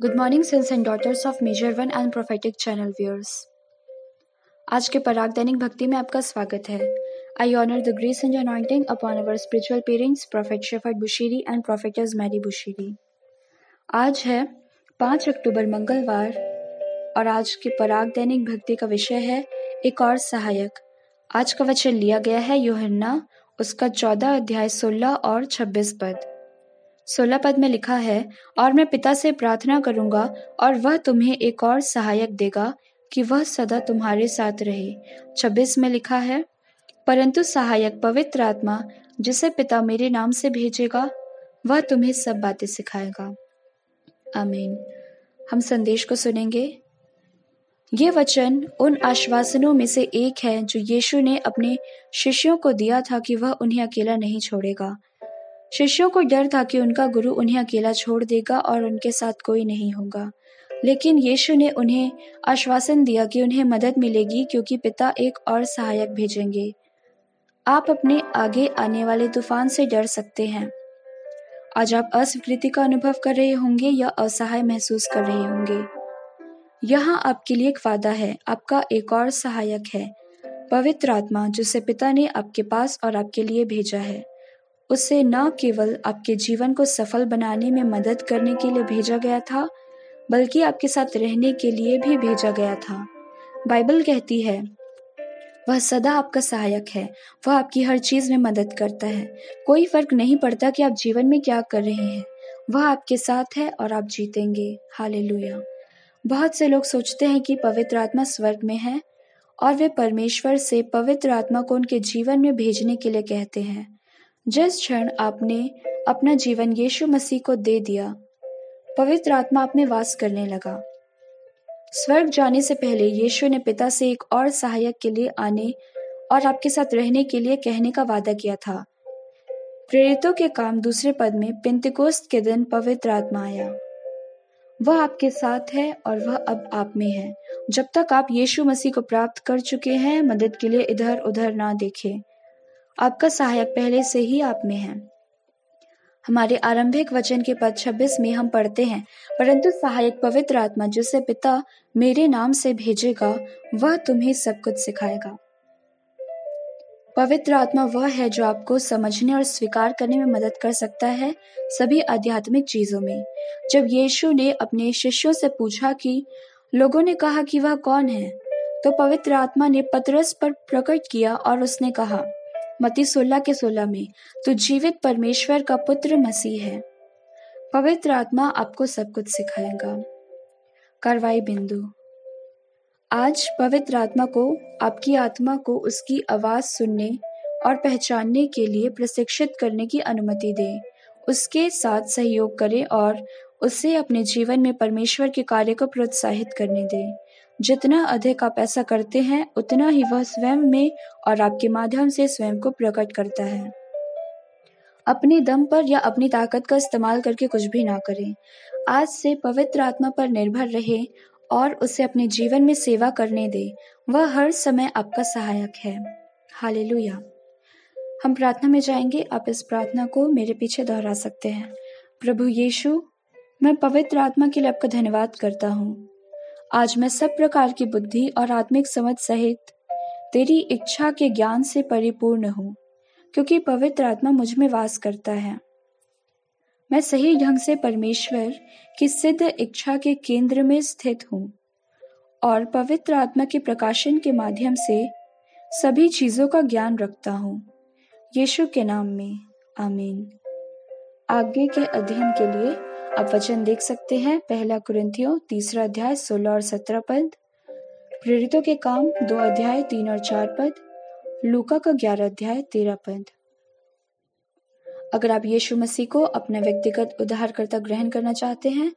Good morning, sons and daughters of Major One and Prophetic Channel viewers. आज के पराग दैनिक भक्ति में आपका स्वागत है। I honour the grace and anointing upon our spiritual parents prophet Shepherd Bushiri and prophetess Mary Bushiri आज है पाँच अक्टूबर मंगलवार और आज के पराग दैनिक भक्ति का विषय है एक और सहायक। आज का वचन लिया गया है योहन्ना उसका चौदह अध्याय सोलह और छब्बीस पद। सोलह पद में लिखा है, और मैं पिता से प्रार्थना करूँगा, और वह तुम्हें एक और सहायक देगा कि वह सदा तुम्हारे साथ रहे। छब्बीस में लिखा है, परंतु सहायक पवित्र आत्मा, जिसे पिता मेरे नाम से भेजेगा, वह तुम्हें सब बातें सिखाएगा। आमीन। हम संदेश को सुनेंगे। ये वचन उन आश्वासनों में से एक है जो यीशु ने अपने शिष्यों को दिया था कि वह उन्हें अकेला नहीं छोड़ेगा। शिष्यों को डर था कि उनका गुरु उन्हें अकेला छोड़ देगा और उनके साथ कोई नहीं होगा। लेकिन यीशु ने उन्हें आश्वासन दिया कि उन्हें मदद मिलेगी क्योंकि पिता एक और सहायक भेजेंगे। आप अपने आगे आने वाले तूफ़ान से डर सकते हैं। आज आप अस्वीकृति का अनुभव कर रहे होंगे या असहाय महसूस कर रहे होंगे। यहाँ आपके लिए एक वादा है, आपका एक और सहायक है, पवित्र आत्मा, जिसे पिता ने आपके पास और आपके लिए भेजा है। उसे न केवल आपके जीवन को सफल बनाने में मदद करने के लिए भेजा गया था, बल्कि आपके साथ रहने के लिए भी भेजा गया था। बाइबल कहती है, वह सदा आपका सहायक है, वह आपकी हर चीज़ में मदद करता है। कोई फ़र्क नहीं पड़ता कि आप जीवन में क्या कर रहे हैं। वह आपके साथ है और आप जीतेंगे। हालेलुया। बहुत से लोग सोचते हैं कि पवित्र आत्मा स्वर्ग में है, और वे परमेश्वर से पवित्र आत्मा को उनके जीवन में भेजने के लिए कहते हैं। जिस क्षण आपने अपना जीवन यीशु मसीह को दे दिया, पवित्र आत्मा आप में वास करने लगा। स्वर्ग जाने से पहले यीशु ने पिता से एक और सहायक के लिए आने और आपके साथ रहने के लिए कहने का वादा किया था। प्रेरितों के काम दूसरे पद में पिंतकोस्त के दिन पवित्र आत्मा आया। वह आपके साथ है और वह अब आप में है। जब तक आप यीशु मसीह को प्राप्त कर चुके हैं, मदद के लिए इधर उधर ना देखें। आपका सहायक पहले से ही आप में है। हमारे आरंभिक वचन के पद 26 में हम पढ़ते हैं, परंतु सहायक पवित्र आत्मा जिसे पिता मेरे नाम से भेजेगा, वह तुम्हें सब कुछ सिखाएगा। पवित्र आत्मा वह है जो आपको समझने और स्वीकार करने में मदद कर सकता है सभी आध्यात्मिक चीज़ों में। जब यीशु ने अपने शिष्यों से पूछा कि, लोगों ने कहा कि वह कौन है? तो पवित्र आत्मा ने पतरस पर प्रकट किया और उसने कहा मती सोलह के सोलह में तो जीवित परमेश्वर का पुत्र मसीह है। पवित्र आत्मा आपको सब कुछ सिखाएगा। कार्रवाई बिंदु। आज पवित्र आत्मा को, आपकी आत्मा को उसकी आवाज़ सुनने और पहचानने के लिए प्रशिक्षित करने की अनुमति दें। उसके साथ सहयोग करें और उसे अपने जीवन में परमेश्वर के कार्य को प्रोत्साहित करने दें। जितना अधिक आप ऐसा करते हैं, उतना ही वह स्वयं में और आपके माध्यम से स्वयं को प्रकट करता है। अपने दम पर या अपनी ताकत का इस्तेमाल करके कुछ भी ना करें। आज से पवित्र आत्मा पर निर्भर रहे और उसे अपने जीवन में सेवा करने दे। वह हर समय आपका सहायक है। हालेलुया। हम प्रार्थना में जाएँगे। आप इस प्रार्थना को मेरे पीछे दोहरा सकते हैं। प्रभु यीशु, मैं पवित्र आत्मा के लिए आपका धन्यवाद करता हूँ। आज मैं सब प्रकार की बुद्धि और आत्मिक समझ सहित तेरी इच्छा के ज्ञान से परिपूर्ण हूँ, क्योंकि पवित्र आत्मा मुझमें वास करता है। मैं सही ढंग से परमेश्वर की सिद्ध इच्छा के केंद्र में स्थित हूँ और पवित्र आत्मा के प्रकाशन के माध्यम से सभी चीज़ों का ज्ञान रखता हूँ। यीशु के नाम में, आमीन। आगे के अध्ययन के लिए आप वचन देख सकते हैं, पहला कुरिंथियों तीसरा अध्याय, सोलह और सत्रह पद। प्रेरितों के काम, दो अध्याय, तीन और चार पद। लूका का ग्यारह अध्याय, तेरह पद। अगर आप यीशु मसीह को अपना व्यक्तिगत उद्धारकर्ता ग्रहण करना चाहते हैं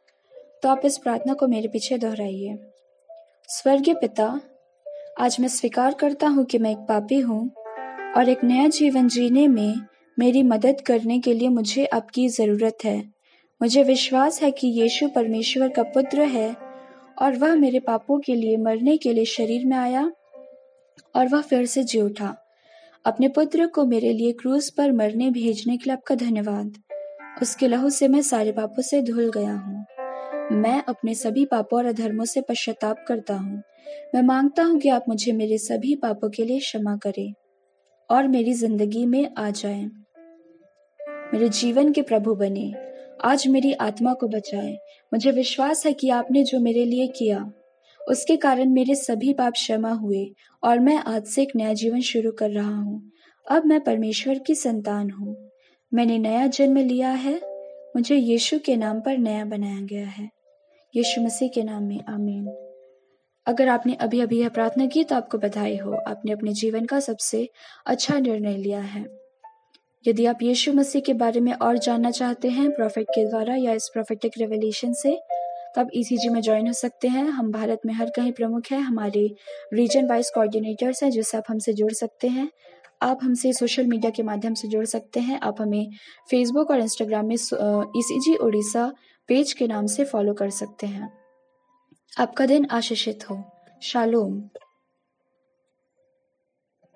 तो आप इस प्रार्थना को मेरे पीछे दोहराइए। स्वर्गीय पिता, आज मैं स्वीकार करता हूँ कि मैं एक पापी हूँ और एक नया जीवन जीने में मेरी मदद करने के लिए मुझे आपकी ज़रूरत है। मुझे विश्वास है कि यीशु परमेश्वर का पुत्र है और वह मेरे पापों के लिए, मरने के लिए शरीर में आया और वह फिर से जी उठा। अपने पुत्र को मेरे लिए क्रूज पर मरने भेजने के लिए आपका धन्यवाद। उसके लहू से मैं सारे पापों से धुल गया हूँ। मैं अपने सभी पापों और अधर्मों से पश्चाताप करता हूँ। मैं माँगता हूँ कि आप मुझे मेरे सभी पापों के लिए क्षमा करें और मेरी ज़िंदगी में आ जाएँ। मेरे जीवन के प्रभु बने। आज मेरी आत्मा को बचाएँ। मुझे विश्वास है कि आपने जो मेरे लिए किया, उसके कारण मेरे सभी पाप क्षमा हुए और मैं आज से एक नया जीवन शुरू कर रहा हूँ। अब मैं परमेश्वर की संतान हूँ। मैंने नया जन्म लिया है। मुझे यीशु के नाम पर नया बनाया गया है। यीशु मसीह के नाम में, आमीन। अगर आपने अभी अभी यह प्रार्थना की तो आपको बधाई हो। आपने अपने जीवन का सबसे अच्छा निर्णय लिया है। यदि आप यीशु मसीह के बारे में और जानना चाहते हैं प्रॉफिट के द्वारा या इस प्रॉफिटिक रेवल्यूशन से तो आप ईसीजी में ज्वाइन हो सकते हैं। हम भारत में हर कहीं प्रमुख हैं। हमारे रीजन वाइज कोऑर्डिनेटर्स हैं जिससे आप हमसे जुड़ सकते हैं। आप हमसे सोशल मीडिया के माध्यम से जुड़ सकते हैं। आप हमें फेसबुक और इंस्टाग्राम में ईसीजी उड़ीसा पेज के नाम से फॉलो कर सकते हैं। आपका दिन आशीषित हो। शालोम